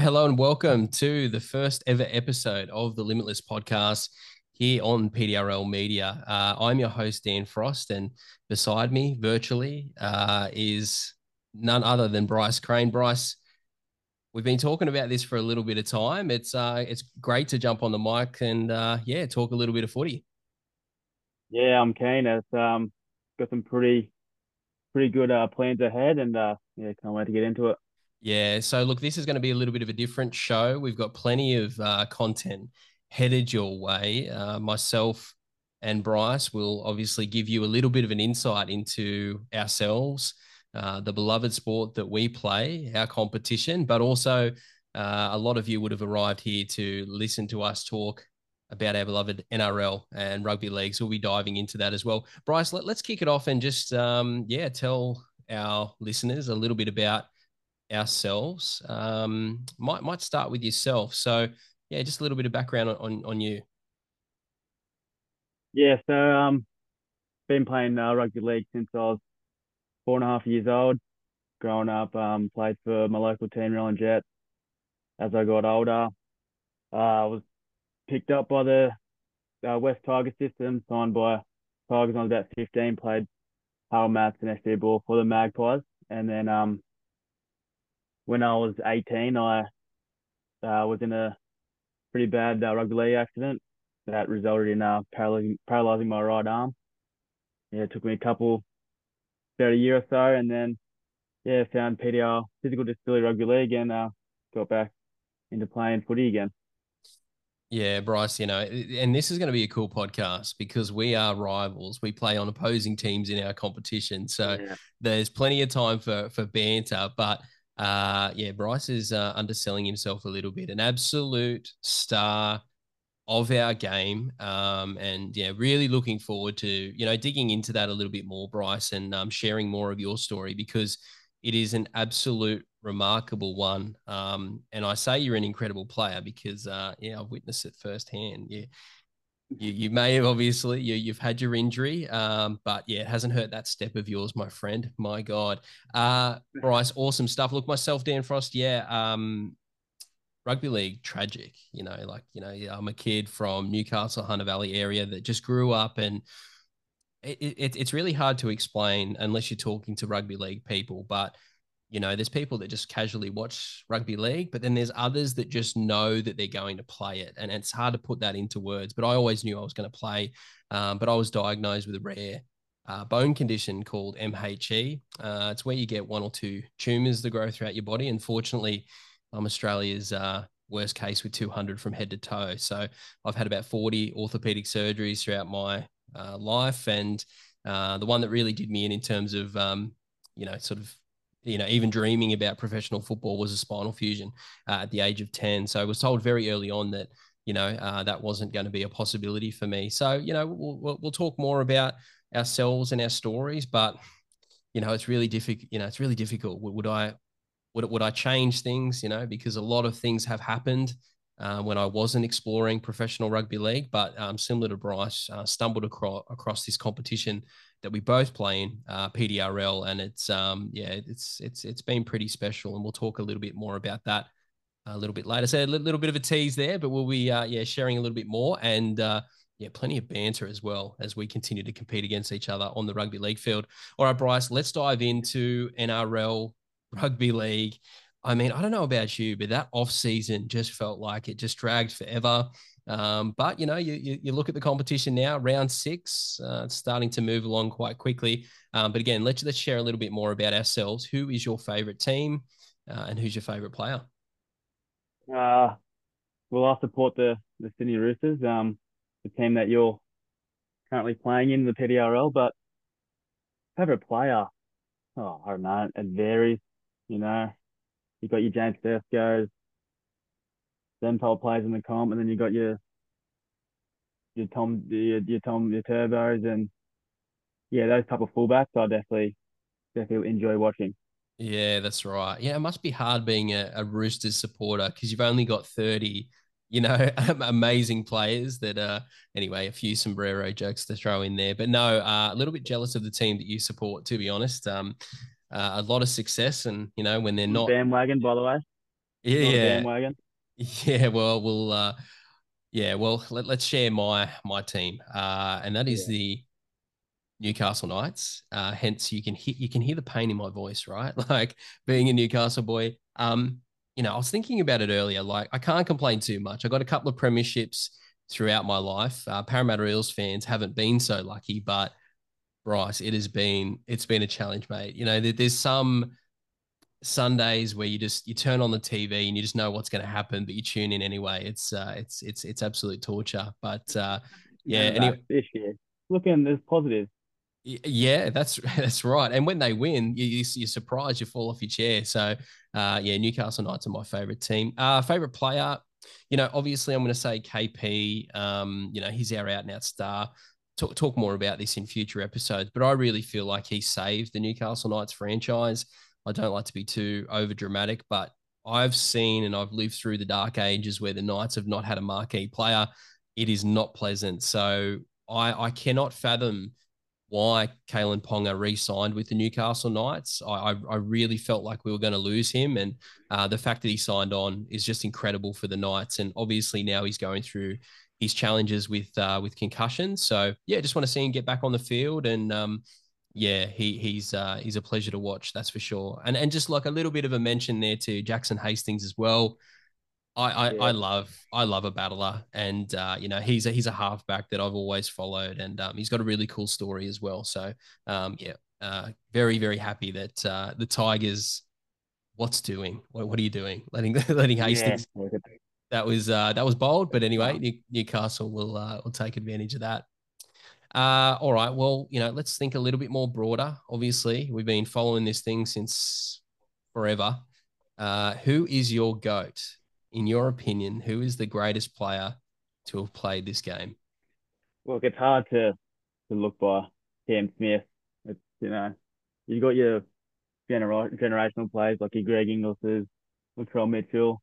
Yeah, hello and welcome to the first ever episode of the Limitless podcast here on PDRL Media. Uh, I'm your host, Dan Frost, and beside me virtually uh, is none other than Bryce Crane. Bryce, we've been talking about this for a little bit of time. It's uh, it's great to jump on the mic and uh, yeah, talk a little bit of footy. Yeah, I'm keen. It's um got some pretty pretty good uh plans ahead, and uh yeah, can't wait to get into it. Yeah. So, look, this is going to be a little bit of a different show. We've got plenty of uh, content headed your way. Uh, myself and Bryce will obviously give you a little bit of an insight into ourselves, uh, the beloved sport that we play, our competition, but also uh, a lot of you would have arrived here to listen to us talk about our beloved NRL and rugby league. So we'll be diving into that as well. Bryce, let, us kick it off and just, um, yeah, tell our listeners a little bit about ourselves. Um, might might start with yourself. So yeah, just a little bit of background on on, on you. Yeah, so um, been playing uh, rugby league since I was four and a half years old. Growing up, um, played for my local team, Rowland Jets. As I got older, uh, I was picked up by the uh, West Tiger system, signed by Tigers. I was about 15, played Harold Matts and SG Ball for the Magpies, and then um, when I was 18, I uh, was in a pretty bad uh, rugby league accident that resulted in uh, paralyzing, paralyzing my right arm. Yeah, it took me a couple, about a year or so, and then yeah, found PDR physical disability rugby league and uh, got back into playing footy again. Yeah, Bryce, you know, and this is going to be a cool podcast because we are rivals. We play on opposing teams in our competition. So yeah. there's plenty of time for for banter, but uh, yeah, Bryce is uh, underselling himself a little bit. An absolute star of our game, um, and yeah, really looking forward to you know digging into that a little bit more, Bryce, and um, sharing more of your story because it is an absolute remarkable one. Um, and I say you're an incredible player because uh, yeah, I've witnessed it firsthand. Yeah, you, you may have obviously you, you've had your injury, um, but yeah, it hasn't hurt that step of yours, my friend. My God, uh, Bryce, awesome stuff. Look, myself, Dan Frost, yeah, um, rugby league tragic. You know, like you know, I'm a kid from Newcastle, Hunter Valley area that just grew up and. It, it, it's really hard to explain unless you're talking to rugby league people, but you know, there's people that just casually watch rugby league, but then there's others that just know that they're going to play it. And it's hard to put that into words, but I always knew I was going to play. Um, but I was diagnosed with a rare uh, bone condition called MHE. Uh, it's where you get one or two tumors that grow throughout your body. Unfortunately, I'm Australia's uh, worst case with 200 from head to toe. So I've had about 40 orthopedic surgeries throughout my uh, life. And uh, the one that really did me in in terms of, um, you know, sort of you know, even dreaming about professional football was a spinal fusion uh, at the age of 10. So I was told very early on that, you know, uh, that wasn't going to be a possibility for me. So, you know, we'll, we'll talk more about ourselves and our stories, but, you know, it's really difficult, you know, it's really difficult. Would, would I, would, would I change things, you know, because a lot of things have happened uh, when I wasn't exploring professional rugby league, but um, similar to Bryce, uh, stumbled across, across this competition that we both play in uh, PDRL, and it's um yeah it's it's it's been pretty special, and we'll talk a little bit more about that a little bit later. So a little bit of a tease there, but we'll be uh, yeah sharing a little bit more and. Uh, yeah, plenty of banter as well as we continue to compete against each other on the rugby league field. All right, Bryce, let's dive into NRL rugby league. I mean, I don't know about you, but that off season just felt like it just dragged forever. Um, but you know, you, you, you look at the competition now, round six, uh, it's starting to move along quite quickly. Um, but again, let's let's share a little bit more about ourselves. Who is your favorite team, uh, and who's your favorite player? Uh, well, I support the the Sydney Roosters, um, the team that you're currently playing in the PDRL. But favorite player, oh, I don't know, it varies. You know, you got your James Tedesco's, them type players in the comp, and then you got your your Tom your, your Tom your Turbos and yeah, those type of fullbacks I definitely definitely enjoy watching. Yeah, that's right. Yeah, it must be hard being a, a Roosters supporter because you've only got 30, you know, amazing players that uh anyway, a few sombrero jokes to throw in there. But no, uh, a little bit jealous of the team that you support, to be honest. Um uh, a lot of success and you know when they're not bandwagon by the way Yeah, yeah. Yeah, well, we'll uh, yeah, well, let, us share my my team, uh, and that is yeah. the Newcastle Knights. Uh, hence, you can hear you can hear the pain in my voice, right? Like being a Newcastle boy. Um, you know, I was thinking about it earlier. Like, I can't complain too much. I got a couple of premierships throughout my life. Uh, Parramatta Eels fans haven't been so lucky, but Bryce, it has been it's been a challenge, mate. You know, there's some Sundays where you just you turn on the TV and you just know what's going to happen, but you tune in anyway. It's uh, it's it's it's absolute torture. But uh, yeah, anyway, this year looking there's positive. Yeah, that's that's right. And when they win, you, you you're surprised, you fall off your chair. So uh, yeah, Newcastle Knights are my favorite team. Uh, favorite player, you know, obviously I'm going to say KP. Um, you know, he's our out and out star. Talk, talk more about this in future episodes, but I really feel like he saved the Newcastle Knights franchise. I don't like to be too over dramatic, but I've seen and I've lived through the dark ages where the Knights have not had a marquee player. It is not pleasant. So I, I cannot fathom why Kalyn Ponga re-signed with the Newcastle Knights. I, I, I really felt like we were going to lose him, and uh, the fact that he signed on is just incredible for the Knights. And obviously now he's going through his challenges with uh, with concussion. So yeah, just want to see him get back on the field and um, yeah, he he's uh, he's a pleasure to watch. That's for sure. And and just like a little bit of a mention there to Jackson Hastings as well. I I, yeah. I love I love a battler, and uh, you know he's a he's a halfback that I've always followed, and um, he's got a really cool story as well. So um, yeah, uh, very very happy that uh, the Tigers. What's doing? What, what are you doing? Letting letting Hastings. Yeah. That was uh, that was bold, but anyway, Newcastle will uh, will take advantage of that. Uh, all right. Well, you know, let's think a little bit more broader. Obviously, we've been following this thing since forever. Uh, who is your GOAT? In your opinion, who is the greatest player to have played this game? Look, it's hard to to look by Cam Smith. It's you know, you got your gener- generational players like your Greg Inglis's, Latrell Mitchell,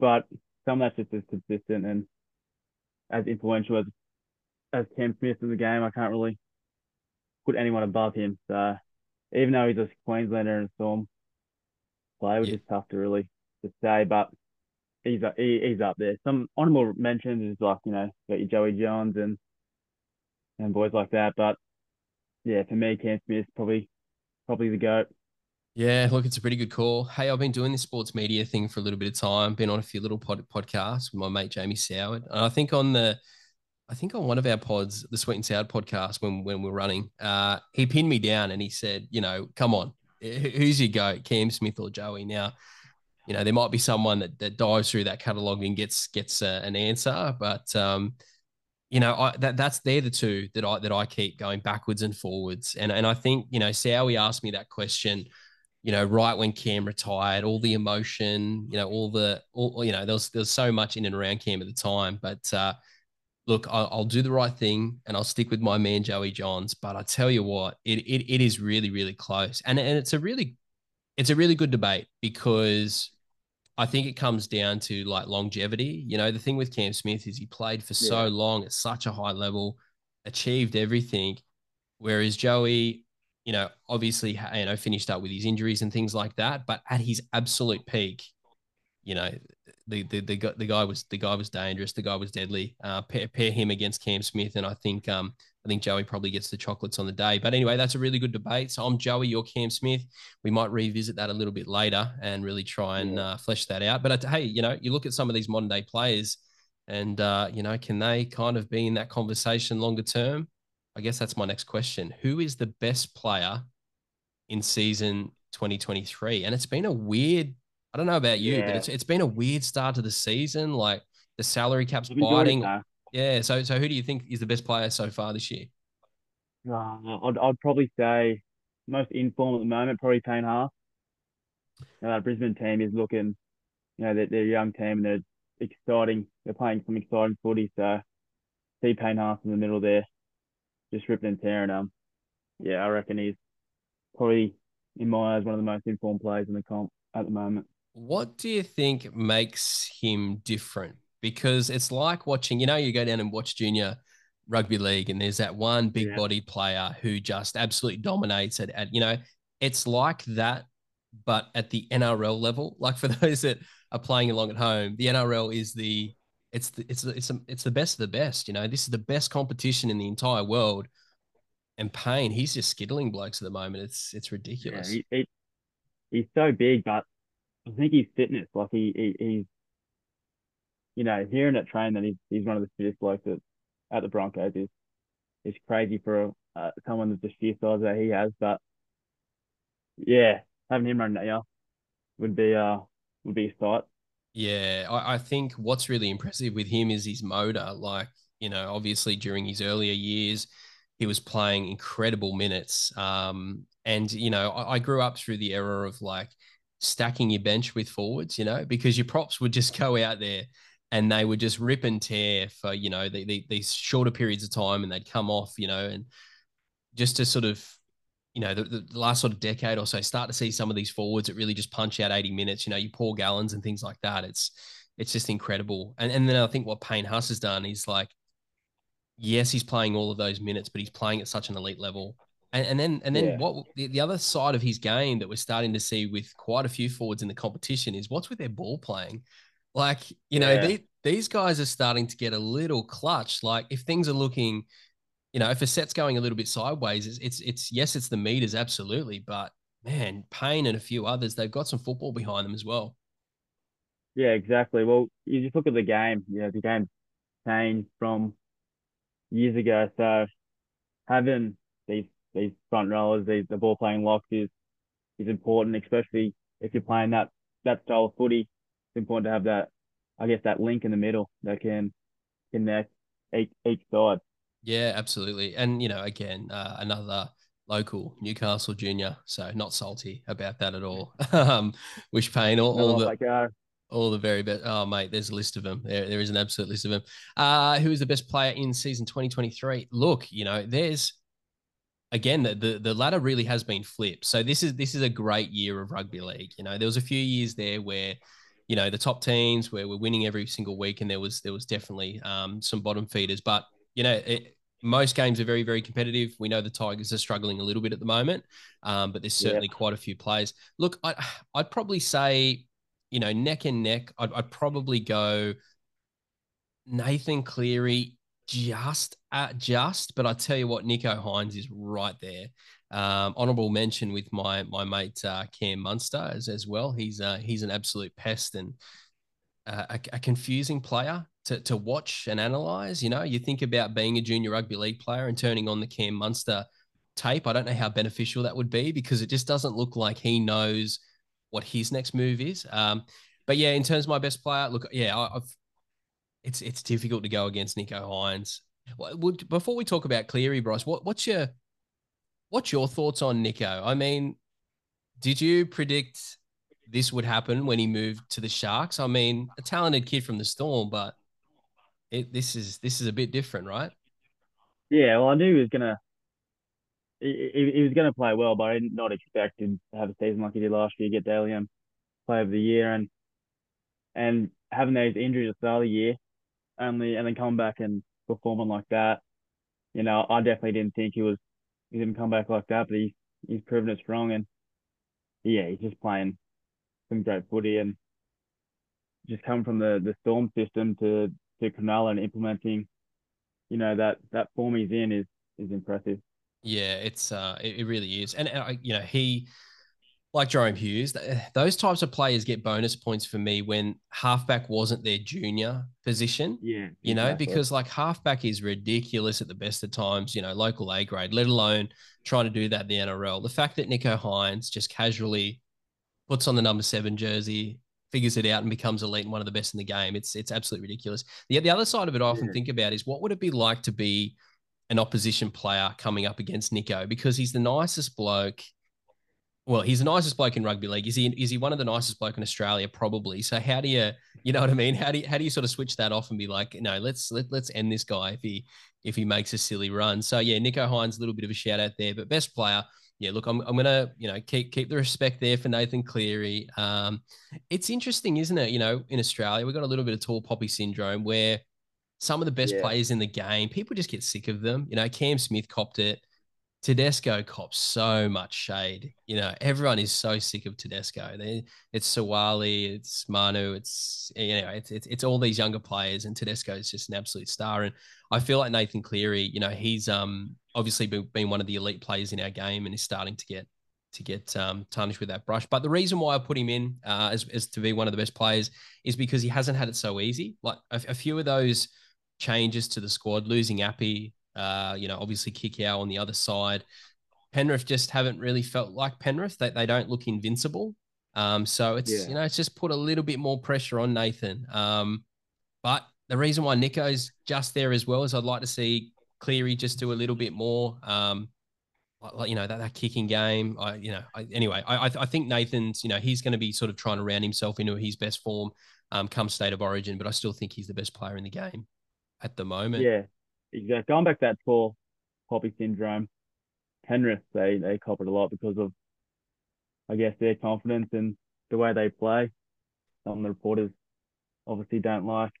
but some that's just as consistent and as influential as as Cam Smith in the game, I can't really put anyone above him. So even though he's a Queenslander and a Storm player, which yeah. is tough to really to say, but he's he, he's up there. Some honorable mentions is like you know got your Joey Johns and and boys like that, but yeah, for me, Cam Smith probably probably the goat. Yeah, look, it's a pretty good call. Hey, I've been doing this sports media thing for a little bit of time. Been on a few little pod- podcasts with my mate Jamie Soward, and I think on the I think on one of our pods, the Sweet and Sour podcast, when when we're running, uh, he pinned me down and he said, you know, come on, who's your go, Cam Smith or Joey? Now, you know, there might be someone that, that dives through that catalog and gets gets uh, an answer, but um, you know, I, that that's they're the two that I that I keep going backwards and forwards, and and I think you know, Sowie asked me that question you know, right when Cam retired, all the emotion, you know, all the, all, you know, there was, there was so much in and around Cam at the time. But uh, look, I'll, I'll, do the right thing and I'll stick with my man Joey Johns. But I tell you what, it, it it is really really close, and and it's a really it's a really good debate because I think it comes down to like longevity. You know, the thing with Cam Smith is he played for yeah. so long at such a high level, achieved everything, whereas Joey. You know, obviously, you know, finished up with his injuries and things like that. But at his absolute peak, you know, the the the, the guy was the guy was dangerous. The guy was deadly. Uh, pair, pair him against Cam Smith, and I think um I think Joey probably gets the chocolates on the day. But anyway, that's a really good debate. So I'm Joey, you're Cam Smith. We might revisit that a little bit later and really try and uh, flesh that out. But uh, hey, you know, you look at some of these modern day players, and uh, you know, can they kind of be in that conversation longer term? I guess that's my next question. Who is the best player in season 2023? And it's been a weird I don't know about you, yeah. but it's it's been a weird start to the season. Like the salary cap's biting. Yeah. So so who do you think is the best player so far this year? Uh, I'd I'd probably say most informed at the moment, probably Payne Haas. You know, that Brisbane team is looking, you know, they're, they're a young team and they're exciting. They're playing some exciting footy. So see Payne Haas in the middle there, just ripping and tearing them. Yeah, I reckon he's probably in my eyes one of the most informed players in the comp at the moment. What do you think makes him different? Because it's like watching, you know, you go down and watch junior rugby league and there's that one big yeah. body player who just absolutely dominates it. At, you know, it's like that but at the NRL level, like for those that are playing along at home, the NRL is the it's the, it's the, it's a, it's the best of the best. You know, this is the best competition in the entire world. And Payne, he's just skittling blokes at the moment. It's it's ridiculous. Yeah, he, he, he's so big, but I think his fitness, like he, he he's, you know, hearing it train that he's he's one of the fittest blokes at, at the Broncos is is crazy for uh, someone that's the sheer size that he has. But yeah, having him run now would be uh would be a sight. Yeah, I, I think what's really impressive with him is his motor. Like, you know, obviously during his earlier years, he was playing incredible minutes. Um, and, you know, I, I grew up through the era of like stacking your bench with forwards, you know, because your props would just go out there and they would just rip and tear for, you know, the, the, these shorter periods of time and they'd come off, you know, and just to sort of you know, the, the, last sort of decade or so, start to see some of these forwards that really just punch out 80 minutes, you know, you Paul Gallens and things like that. It's, it's just incredible. And, and then I think what Payne Haas has done is like, yes, he's playing all of those minutes, but he's playing at such an elite level. And, and then, and then yeah. what the, the other side of his game that we're starting to see with quite a few forwards in the competition is what's with their ball playing. Like, you know, yeah. they, these guys are starting to get a little clutch. Like if things are looking, you know, if a set's going a little bit sideways, it's, it's, it's yes, it's the meters, absolutely. But man, Payne and a few others, they've got some football behind them as well. Yeah, exactly. Well, you just look at the game, you know, the game changed from years ago. So having these these front rowers, these the ball playing locks is is important, especially if you're playing that that style of footy. It's important to have that, I guess, that link in the middle that can connect each each side. Yeah, absolutely. And, you know, again, uh, another local Newcastle junior. So not salty about that at all. um, wish Payne all, all the. All the very best. Oh, mate, there's a list of them. There, there is an absolute list of them. Uh, who is the best player in season 2023? Look, you know, there's again the, the the ladder really has been flipped. So this is this is a great year of rugby league. You know, there was a few years there where you know the top teams where we're winning every single week, and there was there was definitely um, some bottom feeders. But you know, it, most games are very, very competitive. We know the Tigers are struggling a little bit at the moment, um, but there's certainly yeah. quite a few players. Look, I, I'd probably say, you know, neck and neck, I'd, I'd probably go Nathan Cleary just at just, but I tell you what, Nicho Hynes is right there. Um, honorable mention with my my mate uh, Cam Munster as, as well. He's uh, he's an absolute pest and uh, a, a, confusing player to, to watch and analyze. You know, you think about being a junior rugby league player and turning on the Cam Munster tape. I don't know how beneficial that would be because it just doesn't look like he knows what his next move is. Um, but yeah, in terms of my best player, look, yeah, I, have it's it's difficult to go against Nicho Hynes. Would, before we talk about Cleary, Bryce, what, what's your what's your thoughts on Nicho? I mean, did you predict this would happen when he moved to the Sharks? I mean, a talented kid from the Storm, but it, this is this is a bit different, right? Yeah, well, I knew he was gonna he, he was gonna play well, but I did not expect him to have a season like he did last year, get Dally M Player of the Year, and and having those injuries at the start of the year, only and then coming back and performing like that, you know, I definitely didn't think he was he didn't come back like that, but he's he's proven it wrong and yeah, he's just playing some great footy and just coming from the the Storm system to to Cronulla and implementing, you know, that that form he's in is is impressive. Yeah, it's uh, it, it really is, and uh, you know he. Like Jahrome Hughes, eh, those types of players get bonus points for me when halfback wasn't their junior position. Yeah. You know, exactly. because like halfback is ridiculous at the best of times, you know, local A grade, let alone trying to do that in the NRL. The fact that Nicho Hynes just casually puts on the number seven jersey, figures it out and becomes elite and one of the best in the game. It's it's absolutely ridiculous. The the other side of it I often yeah. think about is what would it be like to be an opposition player coming up against Nicho because he's the nicest bloke. Well, he's the nicest bloke in rugby league. Is he? Is he one of the nicest bloke in Australia? Probably. So how do you, you know what I mean? How do you, how do you sort of switch that off and be like, no, let's let, let's end this guy if he if he makes a silly run. So yeah, Nicho Hynes, a little bit of a shout out there, but best player yeah, look, I'm, I'm gonna you know keep keep the respect there for Nathan Cleary. Um, it's interesting, isn't it? You know, in Australia, we've got a little bit of tall poppy syndrome where some of the best yeah. players in the game, people just get sick of them. You know, Cam Smith copped it. Tedesco cops so much shade. You know, everyone is so sick of Tedesco. They, it's Suaalii, it's Manu, it's you know, it's, it's it's all these younger players, and Tedesco is just an absolute star. And I feel like Nathan Cleary, you know, he's um obviously been, been one of the elite players in our game, and is starting to get to get um, tarnished with that brush. But the reason why I put him in uh, as, as to be one of the best players is because he hasn't had it so easy. Like a, a few of those changes to the squad, losing Api, uh, you know, obviously Kikau on the other side. Penrith just haven't really felt like Penrith. They, they don't look invincible. Um, so it's yeah. you know it's just put a little bit more pressure on Nathan. Um, but the reason why Nicho's just there as well is I'd like to see Cleary just do a little bit more. Um, like you know that, that kicking game. I you know I, anyway I I think Nathan's you know he's going to be sort of trying to round himself into his best form um, come state of origin, but I still think he's the best player in the game at the moment. Yeah, exactly. Going back to that tall poppy syndrome, Penrith they they cop it a lot because of, I guess, their confidence and the way they play. Some of the reporters obviously don't like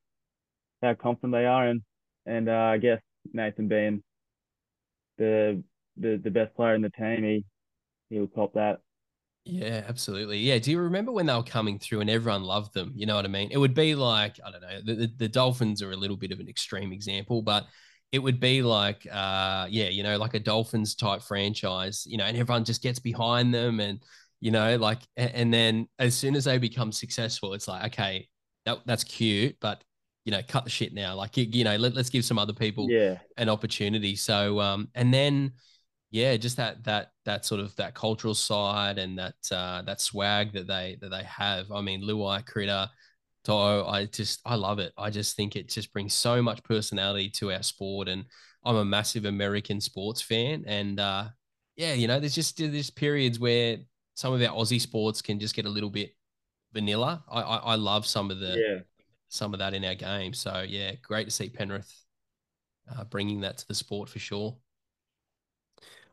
how confident they are, and and uh, I guess Nathan being the the the best player in the team, he he'll cop that. Yeah, absolutely. Yeah. Do you remember when they were coming through and everyone loved them? You know what I mean? It would be like, I don't know, the, the, the Dolphins are a little bit of an extreme example, but it would be like, uh, yeah, you know, like a Dolphins type franchise, you know, and everyone just gets behind them and, you know, like, and, and then as soon as they become successful, it's like, okay, that, that's cute, but you know, cut the shit now. Like, you, you know, let, let's give some other people yeah. an opportunity. So, um, and then, yeah, just that that that sort of that cultural side and that uh, that swag that they that they have. I mean, Luai Critter, To'o, I just I love it. I just think it just brings so much personality to our sport, and I'm a massive American sports fan. And uh, yeah, you know, there's just there's periods where some of our Aussie sports can just get a little bit vanilla. I I, I love some of the yeah. some of that in our game. So yeah, great to see Penrith uh, bringing that to the sport for sure.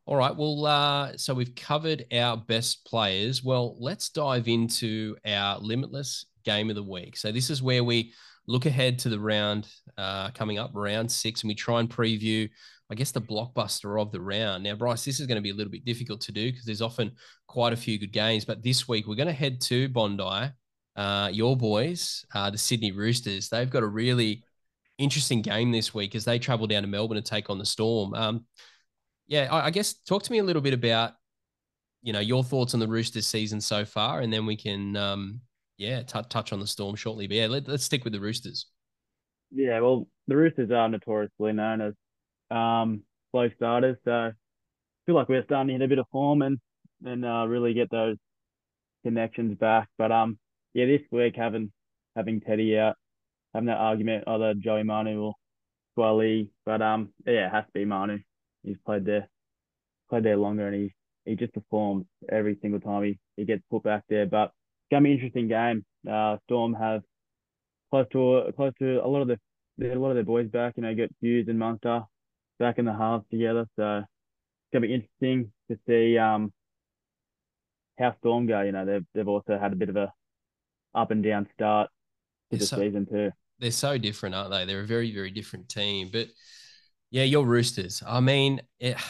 All right. Well, uh, so we've covered our best players. Well, let's dive into our limitless game of the week. So this is where we look ahead to the round uh, coming up, round six, and we try and preview, I guess, the blockbuster of the round. Now, Bryce, this is going to be a little bit difficult to do because there's often quite a few good games. But this week we're going to head to Bondi. Uh, your boys, the Sydney Roosters, they've got a really interesting game this week as they travel down to Melbourne to take on the Storm. Um, yeah, I, I guess talk to me a little bit about you know your thoughts on the Roosters season so far, and then we can um, yeah t- touch on the Storm shortly. But yeah, let, us stick with the Roosters. Yeah, well, the Roosters are notoriously known as um, slow starters, so I feel like we're starting to hit a bit of form and and uh, really get those connections back. But um, yeah, this week having having Teddy out, having that argument either Joey Manu or Suaalii, but um, yeah, it has to be Manu he's played there played there longer and he he just performs every single time he, he gets put back there. But it's gonna be an interesting game. Uh, Storm have close to close to a lot of the a lot of their boys back. You know, get Hughes and Munster back in the halves together. So it's gonna be interesting to see um how Storm go. You know, they've they've also had a bit of a up and down start to the so, season too. They're so different, aren't they? They're a very very different team, but yeah, your Roosters. I mean, it,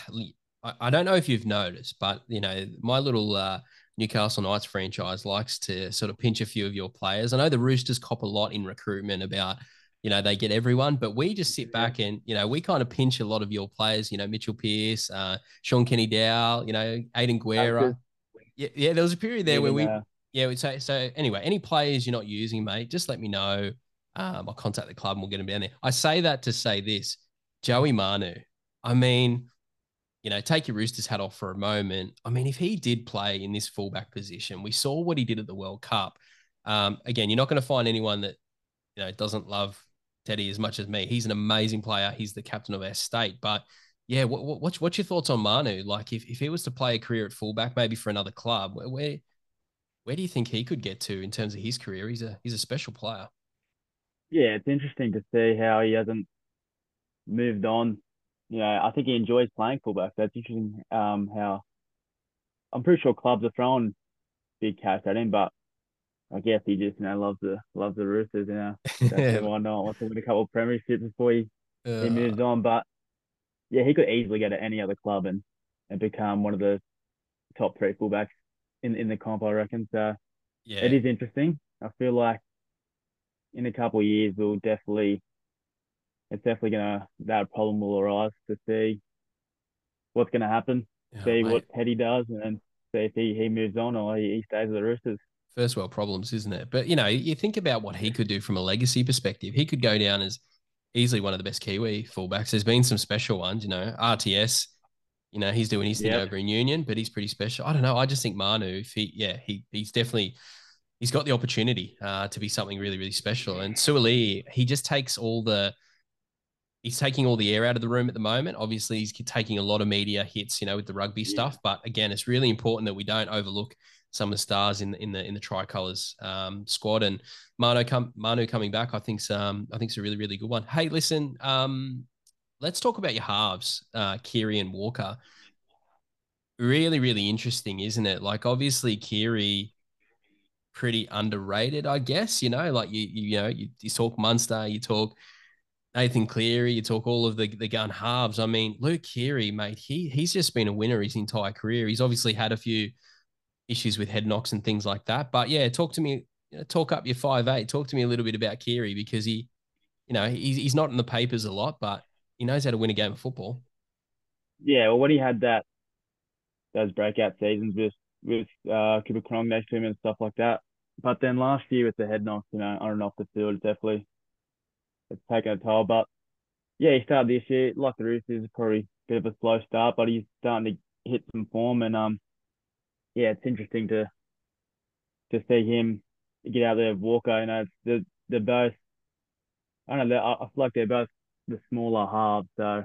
I don't know if you've noticed, but you know, my little uh, Newcastle Knights franchise likes to sort of pinch a few of your players. I know the Roosters cop a lot in recruitment about, you know, they get everyone, but we just sit back and, you know, we kind of pinch a lot of your players, you know, Mitchell Pearce, uh, Shaun Kenny-Dowall, you know, Aidan Guerra. Yeah, yeah, there was a period there Even, where we, uh, yeah, we'd say, so anyway, any players you're not using, mate, just let me know. Um, I'll contact the club and we'll get them down there. I say that to say this Joey Manu. I mean, you know, take your Roosters hat off for a moment. I mean, if he did play in this fullback position, we saw what he did at the World Cup. Um, again, you're not going to find anyone that you know doesn't love Teddy as much as me. He's an amazing player. He's the captain of our state. But yeah, what, what, what's what's your thoughts on Manu? Like, if, if he was to play a career at fullback, maybe for another club, where, where where do you think he could get to in terms of his career? He's a he's a special player. Yeah, it's interesting to see how he hasn't moved on. You know, I think he enjoys playing fullback. That's interesting. Um, how I'm pretty sure clubs are throwing big cash at him, but I guess he just you know loves the loves the Roosters. You know, that's why not wants to win a couple of premierships before he, uh, he moves on. But yeah, he could easily go to any other club and and become one of the top three fullbacks in in the comp. I reckon. So Yeah. it is interesting. I feel like in a couple of years we'll definitely it's definitely gonna that problem will arise to see what's gonna happen, Oh, see mate. what Teddy does, and then see if he, he moves on or he, he stays with the Roosters. first world problems, isn't it? But you know, you think about what he could do from a legacy perspective. He could go down as easily one of the best Kiwi fullbacks. There's been some special ones, you know, RTS. You know, he's doing his thing Yep. over in Union, but he's pretty special. I don't know. I just think Manu, if he, yeah, he he's definitely he's got the opportunity uh, to be something really, really special. And Suaalii, he just takes all the he's taking all the air out of the room at the moment. Obviously, he's taking a lot of media hits, you know, with the rugby Yeah. stuff. But again, it's really important that we don't overlook some of the stars in the in the in the tricolours um, squad. And Manu come Manu coming back, I think's um I think's a really really good one. Hey, listen, um, let's talk about your halves, uh, Keary and Walker. Really, really interesting, isn't it? Like, obviously, Keary pretty underrated, I guess. You know, like you you, you know you, you talk Munster, you talk Nathan Cleary, you talk all of the the gun halves. I mean, Luke Keary, mate, he he's just been a winner his entire career. He's obviously had a few issues with head knocks and things like that. But yeah, talk to me, you know, talk up your five eight. Talk to me a little bit about Keary because he, you know, he's he's not in the papers a lot, but he knows how to win a game of football. Yeah, well, when he had that those breakout seasons with with uh, Cooper Cronk next to him and stuff like that. But then last year with the head knocks, you know, on and off the field, definitely it's taken a toll. But yeah, he started this year like the Roosters, probably a bit of a slow start, but he's starting to hit some form, and um, yeah, it's interesting to to see him get out there Walker. You know, it's, they're both. I don't know. I I feel like they're both the smaller halves, so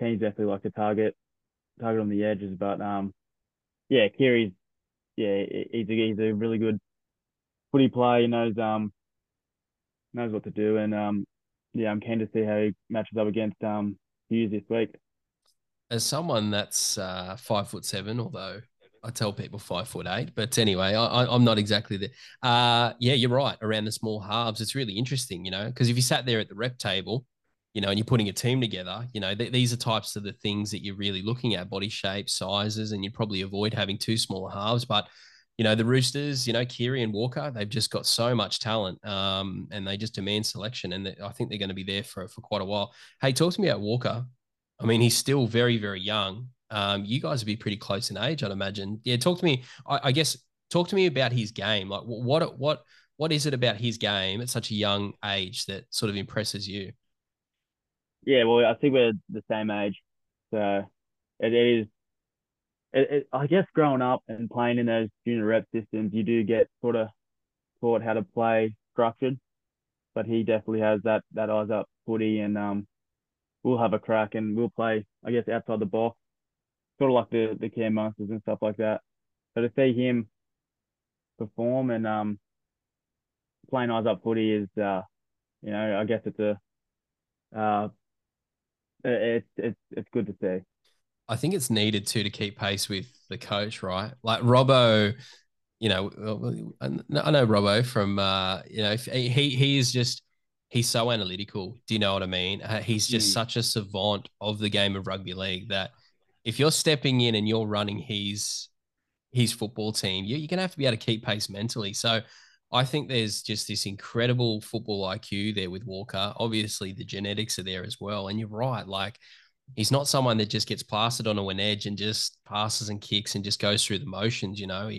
teams definitely like to target target on the edges. But um, yeah, Keary's yeah, he's a, he's a really good footy player. He knows um knows what to do, and um yeah, I'm keen to see how he matches up against um Hughes this week. As someone that's uh, five foot seven, although I tell people five foot eight, but anyway, I, I'm not exactly there. Uh, yeah, you're right. Around the small halves, it's really interesting, you know, because if you sat there at the rep table, you know, and you're putting a team together, you know, th- these are types of the things that you're really looking at: body shape, sizes, and you'd probably avoid having two smaller halves. But you know, the Roosters, you know, Keary and Walker, they've just got so much talent, um, and they just demand selection, and I think they're going to be there for for quite a while. Hey, talk to me about Walker. I mean, he's still very, very young. Um, you guys would be pretty close in age, I'd imagine. Yeah, talk to me. I, I guess talk to me about his game. Like, what, what, what is it about his game at such a young age that sort of impresses you? Yeah, well, I think we're the same age, so it is. It, it, I guess growing up and playing in those junior rep systems, you do get sort of taught how to play structured, but he definitely has that that eyes up footy, and um, we'll have a crack and we'll play, I guess, outside the box, sort of like the the Cam Munsters and stuff like that. So to see him perform and um, playing eyes up footy is, uh, you know, I guess it's a, uh, it's it's it's good to see. I think it's needed too to keep pace with the coach, right? Like Robbo, you know, I know Robbo from, uh, you know, he he is just he's so analytical. Do you know what I mean? Uh, he's just mm. such a savant of the game of rugby league that if you're stepping in and you're running his his football team, you, you're gonna have to be able to keep pace mentally. So I think there's just this incredible football IQ there with Walker. Obviously, the genetics are there as well. And you're right, like he's not someone that just gets plastered on an edge and just passes and kicks and just goes through the motions, you know.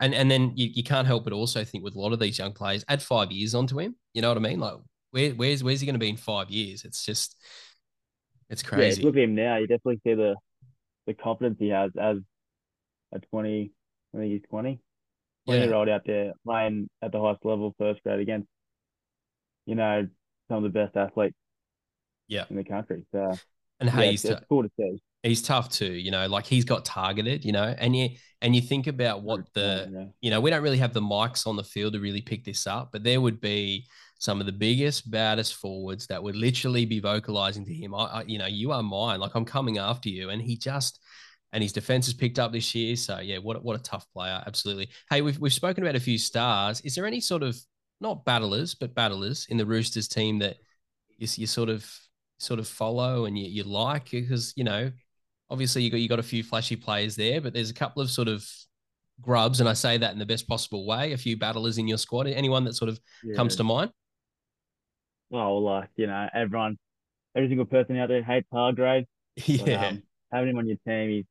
And and then you, you can't help but also think with a lot of these young players, add five years onto him. You know what I mean? Like where, where's where's he going to be in five years? It's just it's crazy. Yeah, look at him now. You definitely see the the confidence he has as a twenty. I think he's twenty. 20 year old out there playing at the highest level first grade against, you know, some of the best athletes yeah. in the country. So and hey, yeah, he's t- cool. He's tough too, you know, like he's got targeted, you know, and you and you think about what the yeah. you know, we don't really have the mics on the field to really pick this up, but there would be some of the biggest, baddest forwards that would literally be vocalizing to him, I, I you know, you are mine, like I'm coming after you. And he just and his defense has picked up this year. So yeah, what what a tough player, absolutely. Hey, we've we've spoken about a few stars. Is there any sort of not battlers, but battlers in the Roosters team that you, you sort of sort of follow and you, you like because you know obviously you got you got a few flashy players there, but there's a couple of sort of grubs, and I say that in the best possible way. A few battlers in your squad. Anyone that sort of yeah. comes to mind? Well, like you know, everyone, every single person out there hates Hargreaves. Yeah. But, um, having him on your team,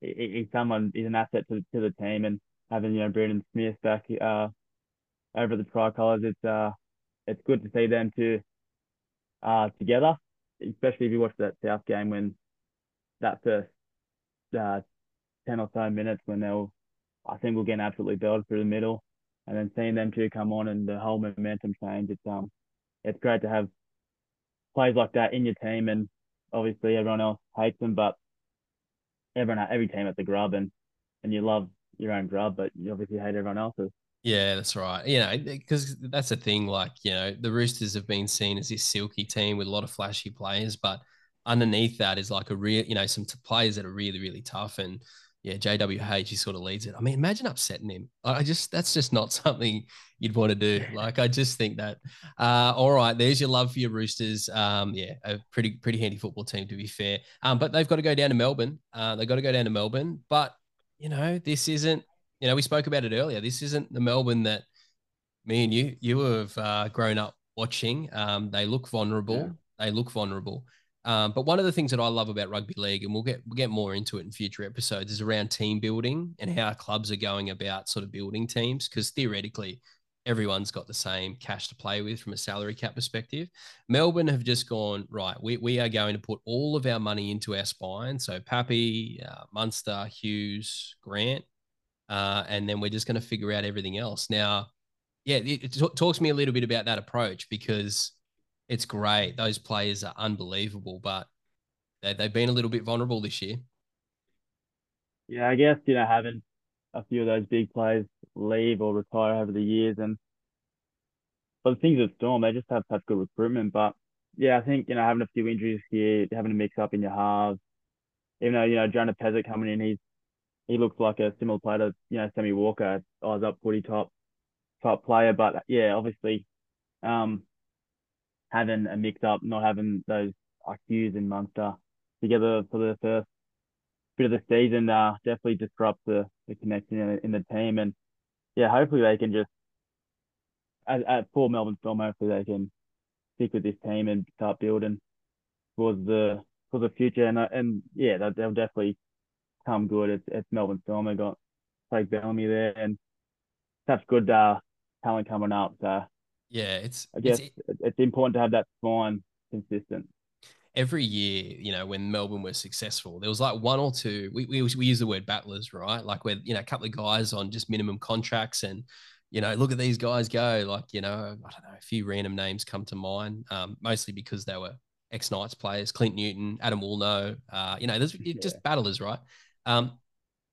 he's he's someone. He's an asset to to the team, and having you know Brandon Smith back uh over the tricolours, it's uh it's good to see them two uh together, especially if you watch that South game when that first uh, 10 or so minutes when they'll, I think we're getting absolutely belted through the middle. And then seeing them two come on and the whole momentum change, it's um, it's great to have plays like that in your team. And obviously everyone else hates them, but everyone, every team at the grub and, and you love your own grub, but you obviously hate everyone else's. Yeah, that's right. You know, because that's the thing. Like, you know, the Roosters have been seen as this silky team with a lot of flashy players, but underneath that is like a real, you know, some t- players that are really, really tough. And yeah, JWH, he sort of leads it. I mean, imagine upsetting him. I just, that's just not something you'd want to do. Like, I just think that, uh, all right, there's your love for your Roosters. Um, yeah, a pretty, pretty handy football team to be fair. Um, but they've got to go down to Melbourne. Uh, they've got to go down to Melbourne. But, you know, this isn't, you know, we spoke about it earlier. This isn't the Melbourne that me and you, you have uh, grown up watching. Um, they look vulnerable. Yeah. They look vulnerable. Um, but one of the things that I love about rugby league, and we'll get we'll get more into it in future episodes, is around team building and how clubs are going about sort of building teams. Because theoretically, everyone's got the same cash to play with from a salary cap perspective. Melbourne have just gone right. We we are going to put all of our money into our spine. So Pappy, uh, Munster, Hughes, Grant, uh, and then we're just going to figure out everything else. Now, yeah, it, it t- talks to me a little bit about that approach because it's great. Those players are unbelievable, but they, they've been a little bit vulnerable this year. Yeah, I guess, you know, having a few of those big players leave or retire over the years and but the things at Storm, they just have such good recruitment. But yeah, I think, you know, having a few injuries here, having a mix up in your halves, even though, you know, Jonah Pezet coming in, he's he looks like a similar player to, you know, Sammy Walker, eyes up footy top top player. But yeah, obviously, um, having a mix up, not having those IQs and Munster together for the first bit of the season, uh, definitely disrupt the, the connection in, in the team. And yeah, hopefully they can just, at, at for Melbourne Storm, hopefully they can stick with this team and start building towards the for the future. And uh, and yeah, they'll definitely come good. It's, it's Melbourne Storm. They got Craig Bellamy there and that's good uh, talent coming up. So yeah, it's I guess it's, it's important to have that spine consistent. Every year, you know, when Melbourne was successful, there was like one or two. We we, we use the word battlers, right? Like where you know a couple of guys on just minimum contracts, and you know, look at these guys go. Like you know, I don't know, a few random names come to mind, um, mostly because they were ex Knights players, Clint Newton, Adam Woolnough. Uh, you know, there's yeah. just battlers, right? Um,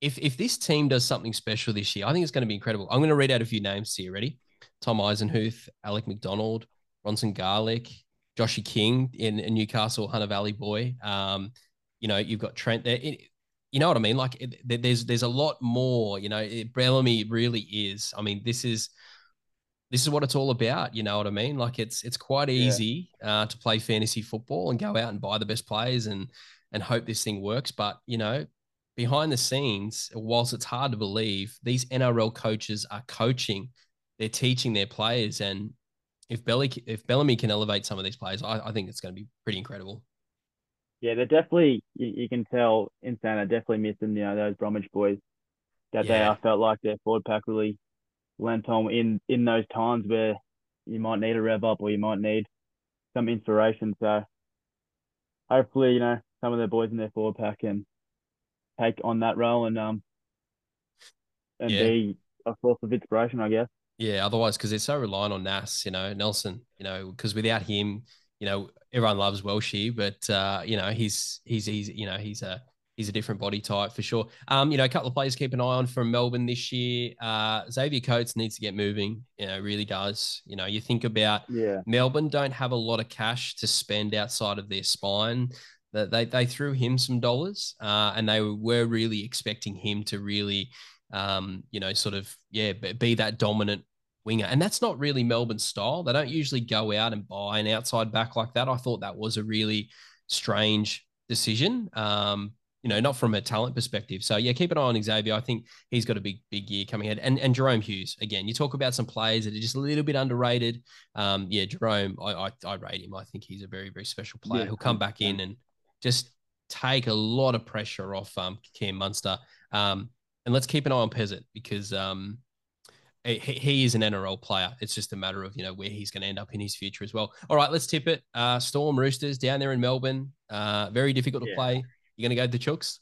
if if this team does something special this year, I think it's going to be incredible. I'm going to read out a few names here. Ready? Tom Eisenhuth, Alec McDonald, Bronson Garlick, Joshy King in, in, Newcastle, Hunter Valley boy. Um, you know, you've got Trent there. It, you know what I mean? Like it, there's there's a lot more. You know, it, Bellamy really is. I mean, this is this is what it's all about. You know what I mean? Like it's it's quite easy yeah. uh, to play fantasy football and go out and buy the best players and and hope this thing works. But you know, behind the scenes, whilst it's hard to believe, these NRL coaches are coaching they're teaching their players. And if Belly, if Bellamy can elevate some of these players, I, I think it's going to be pretty incredible. Yeah, they're definitely. You, you can tell Insane are definitely missing. You know those Bromwich boys that yeah. they are felt like their forward pack really lent on in in those times where you might need a rev up or you might need some inspiration. So hopefully, you know, some of the boys in their forward pack can take on that role and um and yeah. be a source of inspiration, I guess. Yeah, otherwise, because they're so reliant on Nas, you know, Nelson, you know, because without him, you know, everyone loves Welshie, but uh, you know, he's he's he's you know, he's a he's a different body type for sure. Um, you know, a couple of players keep an eye on from Melbourne this year. Uh, Xavier Coates needs to get moving. You know, really does. You know, you think about yeah. Melbourne don't have a lot of cash to spend outside of their spine. That they they threw him some dollars, uh, and they were really expecting him to really um, you know, sort of, yeah, be that dominant winger. And that's not really Melbourne style. They don't usually go out and buy an outside back like that. I thought that was a really strange decision. Um, you know, not from a talent perspective. So yeah, keep an eye on Xavier. I think he's got a big, big year coming ahead. And and Jahrome Hughes again. You talk about some players that are just a little bit underrated. Um, yeah, Jahrome, I, I, I rate him. I think he's a very, very special player. Yeah, He'll come back in and just take a lot of pressure off um Cam Munster. Um, and let's keep an eye on Pezet because um he, he is an NRL player. It's just a matter of you know where he's going to end up in his future as well. All right, let's tip it. Uh, Storm Roosters down there in Melbourne. Uh, very difficult to yeah. play. You're going to go the Chooks?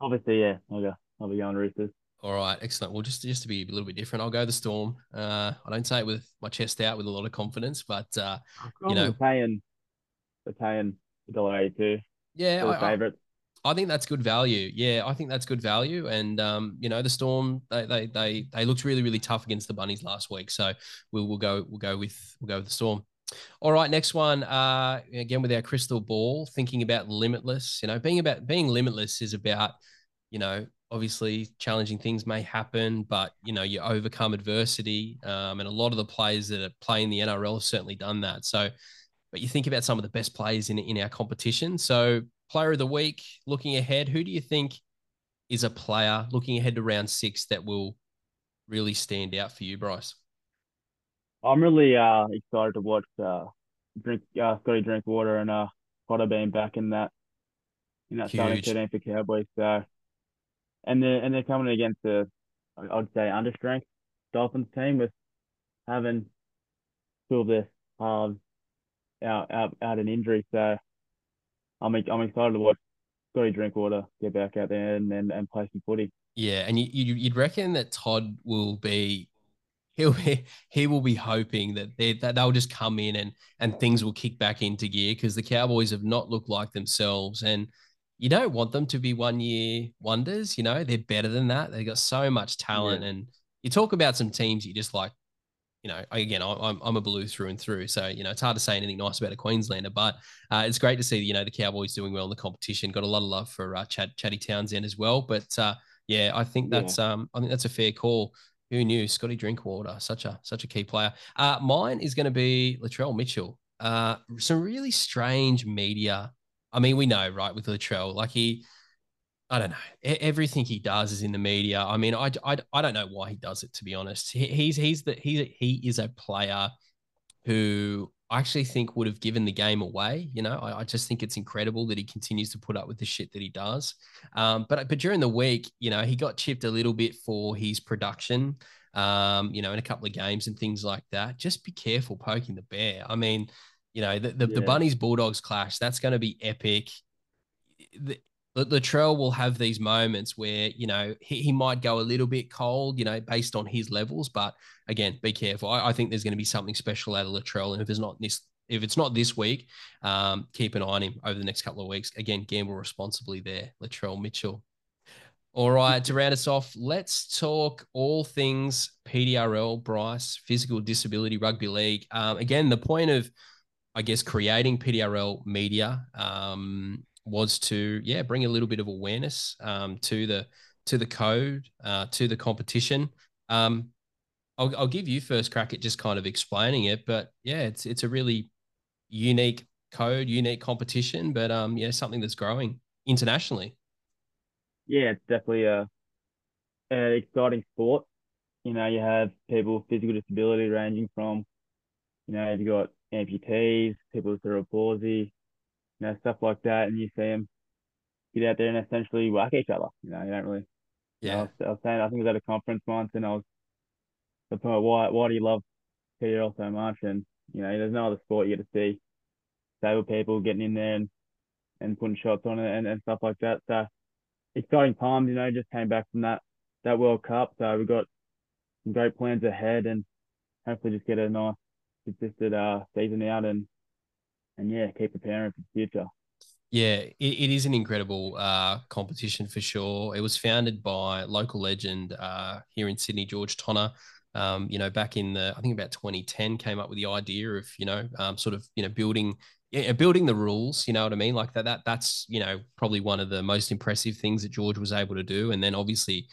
Obviously, yeah. I'll go. I'll be going Roosters. All right, excellent. Well, just just to be a little bit different, I'll go the Storm. Uh, I don't say it with my chest out with a lot of confidence, but uh, you know, paying, they're paying dollar eighty two. Yeah, I, favorite. I think that's good value. Yeah, I think that's good value. And um, you know, the Storm they they they they looked really really tough against the Bunnies last week. So we'll we'll go we'll go with we'll go with the Storm. All right, next one. Uh, again with our crystal ball, thinking about limitless. You know, being about being limitless is about you know obviously challenging things may happen, but you know you overcome adversity. Um, and a lot of the players that are playing the NRL have certainly done that. So, but you think about some of the best players in in our competition. So player of the week, looking ahead, who do you think is a player looking ahead to round six that will really stand out for you, Bryce? I'm really uh, excited to watch uh, drink uh, Scotty Drinkwater and uh, Cotter being back in that in that Huge. starting thirteen for Cowboys. So, and they're and they're coming against the I'd say understrength Dolphins team with having two of their halves out out out in injury. So I'm I'm excited to watch Scotty Drinkwater get back out there and and, and play some footy. Yeah, and you, you'd reckon that Todd will be he'll be, he will be hoping that they that they'll just come in and and things will kick back into gear because the Cowboys have not looked like themselves and you don't want them to be one year wonders. You know they're better than that. They've got so much talent, yeah. and you talk about some teams you just like you know, again, I'm I'm a blue through and through, so you know it's hard to say anything nice about a Queenslander, but uh, it's great to see you know the Cowboys doing well in the competition. Got a lot of love for uh, Chad, Chatty Townsend as well, but uh, yeah, I think that's yeah. um I think that's a fair call. Who knew Scotty Drinkwater, such a such a key player. Uh, mine is going to be Latrell Mitchell. Uh, some really strange media. I mean, we know right with Latrell, like he I don't know. Everything he does is in the media. I mean, I, I, I don't know why he does it. To be honest, he, he's he's the he he is a player who I actually think would have given the game away. You know, I, I, just think it's incredible that he continues to put up with the shit that he does. Um, but but during the week, you know, he got chipped a little bit for his production. Um, you know, in a couple of games and things like that. Just be careful poking the bear. I mean, you know, the the, yeah. the Bunnies Bulldogs clash. That's going to be epic. The, Latrell will have these moments where you know he, he might go a little bit cold, you know, based on his levels. But again, be careful. I, I think there's going to be something special out of Latrell, and if it's not this, if it's not this week, um, keep an eye on him over the next couple of weeks. Again, gamble responsibly there, Latrell Mitchell. All right, to round us off, let's talk all things PDRL, Bryce, Physical Disability Rugby League. Um, again, the point of, I guess, creating PDRL media um, was to yeah bring a little bit of awareness um, to the to the code uh, to the competition. Um, I'll, I'll give you first crack at just kind of explaining it, but yeah, it's it's a really unique code, unique competition, but um, yeah, something that's growing internationally. Yeah, it's definitely a, an exciting sport. You know, you have people with physical disability ranging from, you know, you've got amputees, people with cerebral palsy, you know, stuff like that, and you see them get out there and essentially whack each other. You know, you don't really. Yeah. You know, I, was, I, was, saying, I think I was at a conference once, and I was, the point, why why do you love PDL so much? And you know, there's no other sport you get to see stable people getting in there and and putting shots on it and, and stuff like that. So exciting times, you know, just came back from that that World Cup. So we've got some great plans ahead and hopefully just get a nice consistent uh season out and and yeah, keep preparing for the future. Yeah, it, it is an incredible uh, competition for sure. It was founded by local legend uh, here in Sydney, George Tonna. Um, you know, back in the I think about 2010, came up with the idea of you know, um, sort of you know, building yeah, building the rules. You know what I mean? Like that. That that's you know probably one of the most impressive things that George was able to do. And then obviously,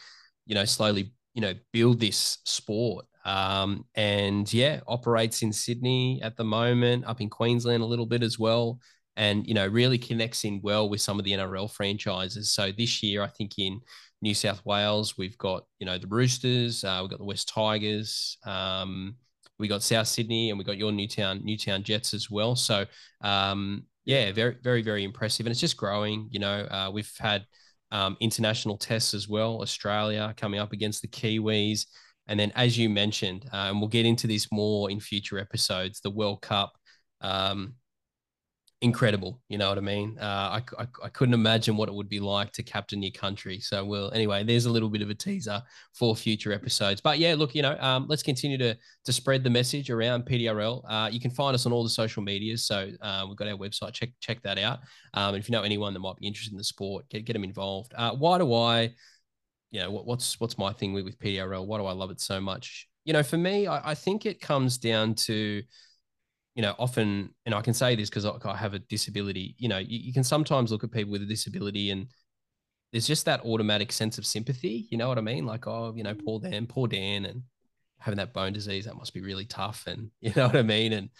you know, slowly you know build this sport um, and yeah, operates in Sydney at the moment, up in Queensland a little bit as well. and you know really connects in well with some of the NRL franchises. So this year, I think in New South Wales, we've got you know the Roosters, uh, we've got the Wests Tigers, um, we got South Sydney, and we got your Newtown Newtown Jets as well. So um, yeah, very very very impressive, and it's just growing. You know, uh, we've had um, international tests as well. Australia coming up against the Kiwis. And then, as you mentioned, uh, and we'll get into this more in future episodes, the World Cup. Um, incredible. You know what I mean? Uh, I, I, I, couldn't imagine what it would be like to captain your country. So, well, anyway, there's a little bit of a teaser for future episodes. But yeah, look, you know, um, let's continue to to spread the message around PDRL. Uh, you can find us on all the social medias. So uh, we've got our website. Check check that out. Um, if you know anyone that might be interested in the sport, get get them involved. Uh, why do I? You know, what, what's what's my thing with, with PDRL? Why do I love it so much? You know, for me, I, I think it comes down to you know, often, and I can say this because I have a disability, you know, you, you, can sometimes look at people with a disability and there's just that automatic sense of sympathy. You know what I mean? Like, oh, you know, mm. poor Dan, poor Dan, and having that bone disease, that must be really tough. And you know what I mean? And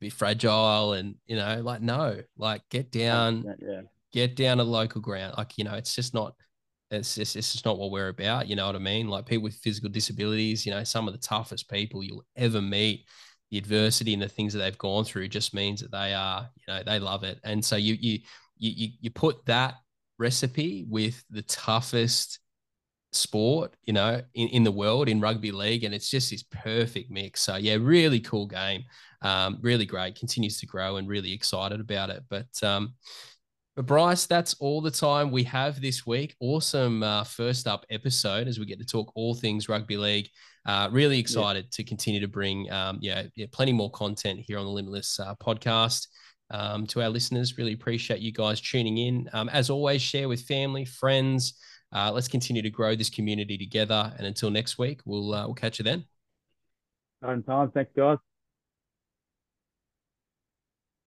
be fragile. And, you know, like, no, like get down, yeah. get down to local ground. Like, you know, it's just not, it's just, it's just not what we're about. You know what I mean? Like people with physical disabilities, you know, some of the toughest people you'll ever meet the adversity and the things that they've gone through just means that they are, you know, they love it. And so you you you you put that recipe with the toughest sport, you know, in, in the world in rugby league, and it's just this perfect mix. So yeah, really cool game, um, really great, continues to grow, and really excited about it. But um, but Bryce, that's all the time we have this week. Awesome uh, first up episode as we get to talk all things rugby league. Uh, really excited yeah. to continue to bring um, yeah, yeah, plenty more content here on the Limitless uh, podcast um, to our listeners. Really appreciate you guys tuning in. Um, as always, share with family, friends. Uh, let's continue to grow this community together. And until next week, we'll uh, we'll catch you then. time. Thanks, guys.